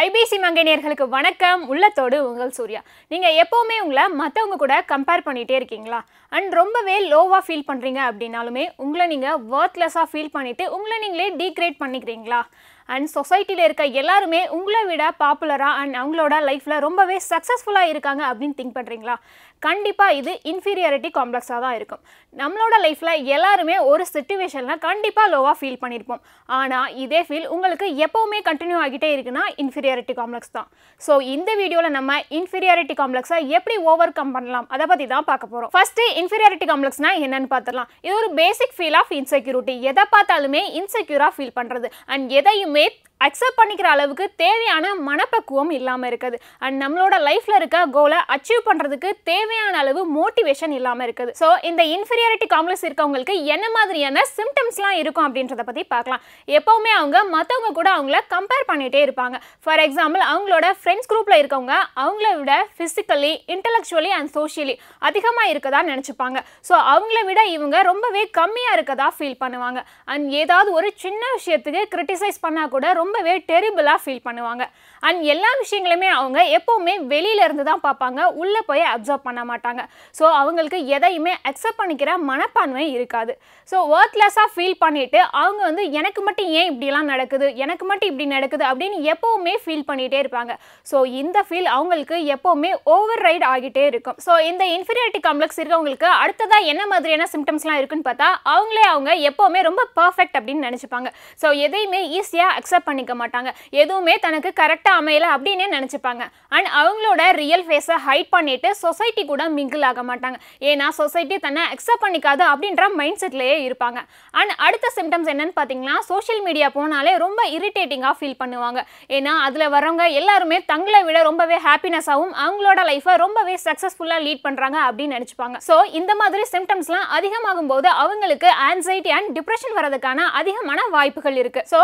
IBC மங்கைனியர்களுக்கு வணக்கம். உள்ளத்தோடு உங்கள் சூர்யா. நீங்கள் எப்போவுமே உங்களை மற்றவங்க கூட கம்பேர் பண்ணிகிட்டே இருக்கீங்களா? அண்ட் ரொம்பவே லோவாக ஃபீல் பண்ணுறீங்க அப்படின்னாலுமே உங்களை நீங்கள் ஒர்த்லெஸ்ஸாக ஃபீல் பண்ணிவிட்டு உங்களை நீங்களே டீக்ரேட் பண்ணிக்கிறீங்களா? அண்ட் சொசைட்டியில் இருக்க எல்லாருமே உங்களை விட பாப்புலராக அண்ட் அவங்களோட லைஃப்பில் ரொம்பவே சக்ஸஸ்ஃபுல்லாக இருக்காங்க அப்படின்னு திங்க் பண்ணுறீங்களா கண்டிப்பாக இது இன்ஃபீரியாரிட்டி காம்ப்ளெக்ஸாக தான் இருக்கும். நம்மளோட லைஃப்பில் எல்லாருமே ஒரு சுச்சுவேஷனில் கண்டிப்பாக லோவாக ஃபீல் பண்ணியிருப்போம் ஆனால் இதே ஃபீல் உங்களுக்கு எப்போவுமே கண்டினியூ ஆகிட்டே இருக்குன்னா இன்ஃபீரியாரிட்டி காம்ப்ளெக்ஸ் தான். ஸோ இந்த வீடியோவில் நம்ம இன்ஃபீரியாரிட்டி காம்ப்ளெக்ஸை எப்படி ஓவர் கம் பண்ணலாம்? அதை பற்றி தான் பார்க்க போகிறோம் ஃபஸ்ட்டு இன்ஃபீரியாரிட்டி காம்ப்ளெக்ஸ்னா என்னென்னு பார்த்துடலாம். இது ஒரு பேசிக் ஃபீல் ஆஃப் இன்செக்யூரிட்டி எதை பார்த்தாலுமே இன்செக்யூராக ஃபீல் பண்ணுறது அண்ட் எதையுமே ulit அக்செப்ட் பண்ணிக்கிற அளவுக்கு தேவையான மனப்பக்குவம் இல்லாமல் இருக்குது. அண்ட் நம்மளோட லைஃப்பில் இருக்க கோலை அச்சீவ் பண்ணுறதுக்கு தேவையான அளவு மோட்டிவேஷன் இல்லாமல் இருக்குது. ஸோ இந்த இன்ஃபீரியாரிட்டி காம்ப்ளெக்ஸ் இருக்கவங்களுக்கு என்ன மாதிரியான சிம்டம்ஸ்லாம் இருக்கும் அப்படின்றத பற்றி பார்க்கலாம். எப்போவுமே அவங்க மற்றவங்க கூட அவங்கள கம்பேர் பண்ணிகிட்டே இருப்பாங்க. ஃபார் எக்ஸாம்பிள் அவங்களோட ஃப்ரெண்ட்ஸ் குரூப்பில் இருக்கவங்க அவங்கள விட ஃபிசிக்கலி இன்டலெக்சுவலி அண்ட் சோஷியலி அதிகமாக இருக்கதா நினச்சிப்பாங்க. ஸோ அவங்கள விட இவங்க ரொம்பவே கம்மியாக இருக்கதா ஃபீல் பண்ணுவாங்க. அண்ட் ஏதாவது ஒரு சின்ன விஷயத்துக்கு கிரிட்டிசைஸ் பண்ணால் கூட ரொம்ப ரொம்பவே டெரிபிளாக ஃபீல் பண்ணுவாங்க. அண்ட் எல்லா விஷயங்களுமே அவங்க எப்போவுமே வெளியில இருந்து தான் பார்ப்பாங்க. உள்ளே போய் அப்சர்வ் பண்ண மாட்டாங்க. ஸோ அவங்களுக்கு எதையுமே அக்செப்ட் பண்ணிக்கிற மனப்பான்மை இருக்காது. ஸோ ஒர்த்லெஸ்ஸாக ஃபீல் பண்ணிட்டு அவங்க வந்து எனக்கு மட்டும் ஏன் இப்படிலாம் நடக்குது? எனக்கு மட்டும் இப்படி நடக்குது அப்படின்னு எப்போவுமே ஃபீல் பண்ணிகிட்டே இருப்பாங்க. ஸோ இந்த ஃபீல் அவங்களுக்கு எப்போவுமே ஓவர் ரைட் ஆகிட்டே இருக்கும். ஸோ இந்த இன்ஃபீரியாரிட்டி காம்ப்ளெக்ஸ் இருக்கவங்களுக்கு அடுத்ததாக என்ன மாதிரியான சிம்டம்ஸ்லாம் இருக்குன்னு பார்த்தா அவங்களே அவங்க எப்போவுமே ரொம்ப பர்ஃபெக்ட் அப்படின்னு நினச்சிப்பாங்க. ஸோ எதையுமே ஈஸியாக அக்செப்ட் பண்ணிக்க மாட்டாங்க. எதுவுமே தனக்கு கரெக்டாக அமையல அப்படின்னே நினச்சிப்பாங்க. அண்ட் அவங்களோட ரியல் ஃபேஸை ஹைட் பண்ணிட்டு சொசைட்டி கூட மிங்கிள் ஆக மாட்டாங்க. ஏன்னா சொசைட்டி தன்னை அக்செப்ட் பண்ணிக்காது அப்படின்ற மைண்ட் செட்லேயே இருப்பாங்க. அண்ட் அடுத்த சிம்டம்ஸ் என்னன்னு பார்த்தீங்கன்னா சோஷியல் மீடியா போனாலே ரொம்ப இரிட்டேட்டிங்காக ஃபீல் பண்ணுவாங்க. ஏன்னா அதில் வரவங்க எல்லாருமே தங்களை விட ரொம்பவே ஹாப்பினஸாகவும் அவங்களோட லைஃப்பை ரொம்பவே சக்ஸஸ்ஃபுல்லாக லீட் பண்ணுறாங்க அப்படின்னு நினச்சிப்பாங்க. ஸோ இந்த மாதிரி சிம்டம்ஸ்லாம் அதிகமாகும் போது அவங்களுக்கு ஆன்சைட்டி அண்ட் டிப்ரெஷன் வரதுக்கான அதிகமான வாய்ப்புகள் இருக்குது ஸோ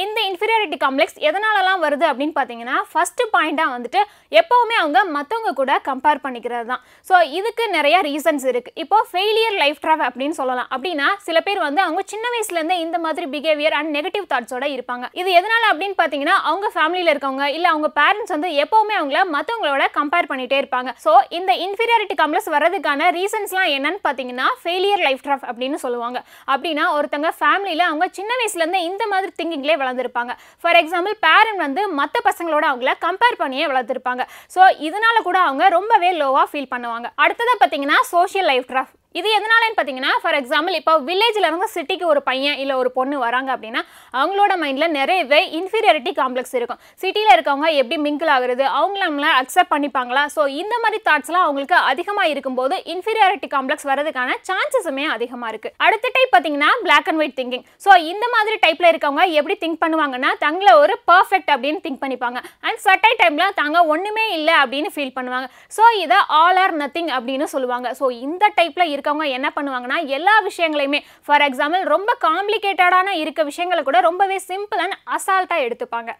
இந்த இன்ஃபீரியாரிட்டி காம்ப்ளெக்ஸ் எதனாலலாம் வருது அப்படின்னு பார்த்தீங்கன்னா ஃபஸ்ட்டு பாயிண்ட்டாக வந்துட்டு எப்போவுமே அவங்க மற்றவங்க கூட கம்பேர் பண்ணிக்கிறது தான். ஸோ இதுக்கு நிறைய ரீசன்ஸ் இருக்குது இப்போ ஃபெயிலியர் லைஃப் ட்ராவ் அப்படின்னு சொல்லலாம். அப்படின்னா சில பேர் வந்து அவங்க சின்ன வயசுலேருந்தே இந்த மாதிரி பிஹேவியர் அண்ட் நெகட்டிவ் தாட்ஸோட இருப்பாங்க. இது எதனால அப்படின்னு பார்த்தீங்கன்னா அவங்க ஃபேமிலியில் இருக்கவங்க இல்லை அவங்க பேரண்ட்ஸ் வந்து எப்போவுமே அவங்கள மற்றவங்களோட கம்பேர் பண்ணிகிட்டே இருப்பாங்க. ஸோ இந்த இன்ஃபீரியாரிட்டி காம்ப்ளெக்ஸ் வர்றதுக்கான ரீசன்ஸ்லாம் என்னன்னு பார்த்தீங்கன்னா ஃபெயிலியர் லைஃப் ட்ராவ் அப்படின்னு சொல்லுவாங்க. அப்படின்னா ஒருத்தங்க ஃபேமிலியில் அவங்க சின்ன வயசுலேருந்தே இந்த மாதிரி திங்கிங்லேயே வளர்ந்துருப்பாங்க. ஃபார் எக்ஸாம்பிள் பேரண்ட் வந்து மற்ற பசங்களோட அவங்கள கம்பேர் பண்ணியே வளர்த்துருப்பாங்க. ஸோ இதனால கூட அவங்க ரொம்பவே லோவாக ஃபீல் பண்ணுவாங்க. அடுத்ததாக பார்த்தீங்கன்னா சோஷியல் லைஃப் ட்ராஃப் இது எதனாலன்னு பார்த்தீங்கன்னா ஃபார் எக்ஸாம்பிள் இப்போ வில்லேஜில் இருந்து சிட்டிக்கு ஒரு பையன் இல்லை ஒரு பொண்ணு வராங்க அப்படின்னா அவங்களோட மைண்டில் நிறையவே இன்ஃபீரியாரிட்டி காம்ப்ளெக்ஸ் இருக்கும். சிட்டியில் இருக்கவங்க எப்படி மிங்கிள் ஆகுறது அவங்கள நம்மளை அக்செப்ட் பண்ணிப்பாங்களா? ஸோ இந்த மாதிரி தாட்ஸ்லாம் அவங்களுக்கு அதிகமாக இருக்கும்போது இன்ஃபீரியாரிட்டி காம்ப்ளெக்ஸ் வரதுக்கான சான்சஸுமே அதிகமாக இருக்குது அடுத்த டைப் பார்த்தீங்கன்னா black and white thinking so இந்த மாதிரி டைப்பில் இருக்கவங்க எப்படி திங்க் பண்ணுவாங்கன்னா தங்களை ஒரு பர்ஃபெக்ட் அப்படின்னு திங்க் பண்ணிப்பாங்க. அண்ட் சட்டை டைமில் தாங்க ஒன்றுமே இல்லை அப்படின்னு ஃபீல் பண்ணுவாங்க. ஸோ இதை ஆல் ஆர் நத்திங் அப்படின்னு சொல்லுவாங்க. ஸோ இந்த டைப்பில் இருக்கவங்க என்ன பண்ணுவாங்கன்னா எல்லா விஷயங்களையுமே ஃபார் எக்ஸாம்பிள் ரொம்ப காம்ப்ளிகேட்டடான இருக்க விஷயங்களை கூட ரொம்பவே சிம்பிள் அண்ட் அசால்ட்டாக எடுத்துப்பாங்க.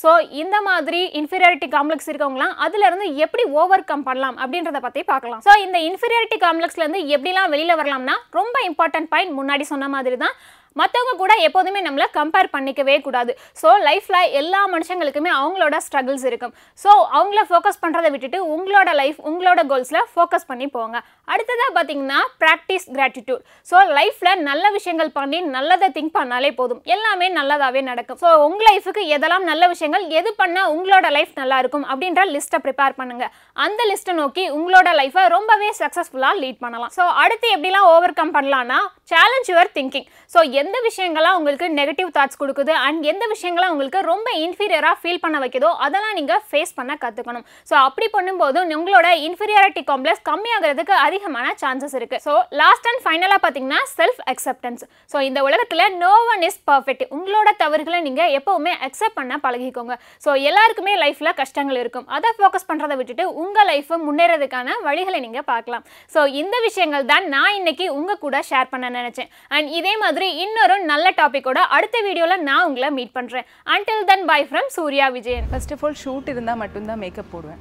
ஸோ இந்த மாதிரி இன்ஃபீரியாரிட்டி காம்ப்ளெக்ஸ் இருக்கவங்களாம் அதுலேருந்து எப்படி ஓவர் கம் பண்ணலாம் அப்படின்றத பற்றி பார்க்கலாம். ஸோ இந்த இன்ஃபீரியாரிட்டி காம்ப்ளெக்ஸ்லேருந்து எப்படிலாம் வெளியில் வரலாம்னா ரொம்ப இம்பார்ட்டன்ட் பாயிண்ட் முன்னாடி சொன்ன மாதிரி தான் மற்றவங்க கூட எப்போதுமே நம்மளை கம்பேர் பண்ணிக்கவே கூடாது. ஸோ லைஃப்பில் எல்லா மனுஷங்களுக்குமே அவங்களோட ஸ்ட்ரகிள்ஸ் இருக்கும். ஸோ அவங்கள ஃபோக்கஸ் பண்ணுறதை விட்டுட்டு உங்களோட லைஃப் உங்களோட கோல்ஸில் ஃபோக்கஸ் பண்ணி போங்க. அடுத்ததாக பார்த்தீங்கன்னா ப்ராக்டிஸ் கிராட்டிடியூட் ஸோ லைஃப்பில் நல்ல விஷயங்கள் பண்ணி நல்லதை திங்க் பண்ணாலே போதும். எல்லாமே நல்லதாகவே நடக்கும். ஸோ உங்கள் லைஃபுக்கு எதெல்லாம் நல்ல விஷயங்கள் எது பண்ணால் உங்களோட லைஃப் நல்லாயிருக்கும் அப்படின்ற லிஸ்ட்டை ப்ரிப்பேர் பண்ணுங்கள் அந்த லிஸ்ட்டை நோக்கி உங்களோட லைஃப்பை ரொம்பவே சக்ஸஸ்ஃபுல்லாக லீட் பண்ணலாம். ஸோ அடுத்து எப்படிலாம் ஓவர் கம் பண்ணலான்னா சேலஞ்ச் யுவர் திங்கிங் ஸோ எந்த விஷயங்கள்லாம் உங்களுக்கு நெகட்டிவ் தாட்ஸ் கொடுக்குது? அண்ட் எந்த விஷயங்கள்லாம் உங்களுக்கு ரொம்ப இன்ஃபீரியராக ஃபீல் பண்ண வைக்குதோ அதெல்லாம் நீங்கள் ஃபேஸ் பண்ண கற்றுக்கணும் ஸோ அப்படி பண்ணும்போது உங்களோட இன்ஃபீரியாரிட்டி காம்ப்ளெக்ஸ் கம்மியாகிறதுக்கு அதிகமான சான்சஸ் இருக்குது ஸோ லாஸ்ட் அண்ட் ஃபைனலாக பார்த்தீங்கன்னா செல்ஃப் அக்செப்டன்ஸ் ஸோ இந்த உலகத்தில் நோ ஒன் இஸ் பர்ஃபெக்ட் உங்களோட தவறுகளை நீங்கள் எப்போவுமே அக்செப்ட் பண்ண பழகிக்கோங்க. ஸோ எல்லாருக்குமே லைஃப்பில் கஷ்டங்கள் இருக்கும். அதை ஃபோக்கஸ் பண்ணுறதை விட்டுட்டு உங்கள் லைஃப்பை முன்னேறதுக்கான வழிகளை நீங்கள் பார்க்கலாம். ஸோ இந்த விஷயங்கள் தான் நான் இன்னைக்கு உங்கள் கூட ஷேர் பண்ண நினச்சேன். அண்ட் இதே மாதிரி இன்னொரு நல்ல டாப்பிக்கோட அடுத்த வீடியோவில் நான் உங்களை மீட் பண்ணுறேன் until then bye from Surya Vijayan. First of all shoot இருந்தால் மட்டும்தான் மேக்கப் போடுவேன்.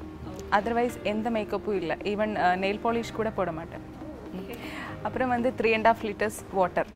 அதர்வைஸ் எந்த மேக்கப்பும் இல்லை. ஈவன் நெயில் பாலிஷ் கூட போட மாட்டேன். அப்புறம் வந்து three and half litres water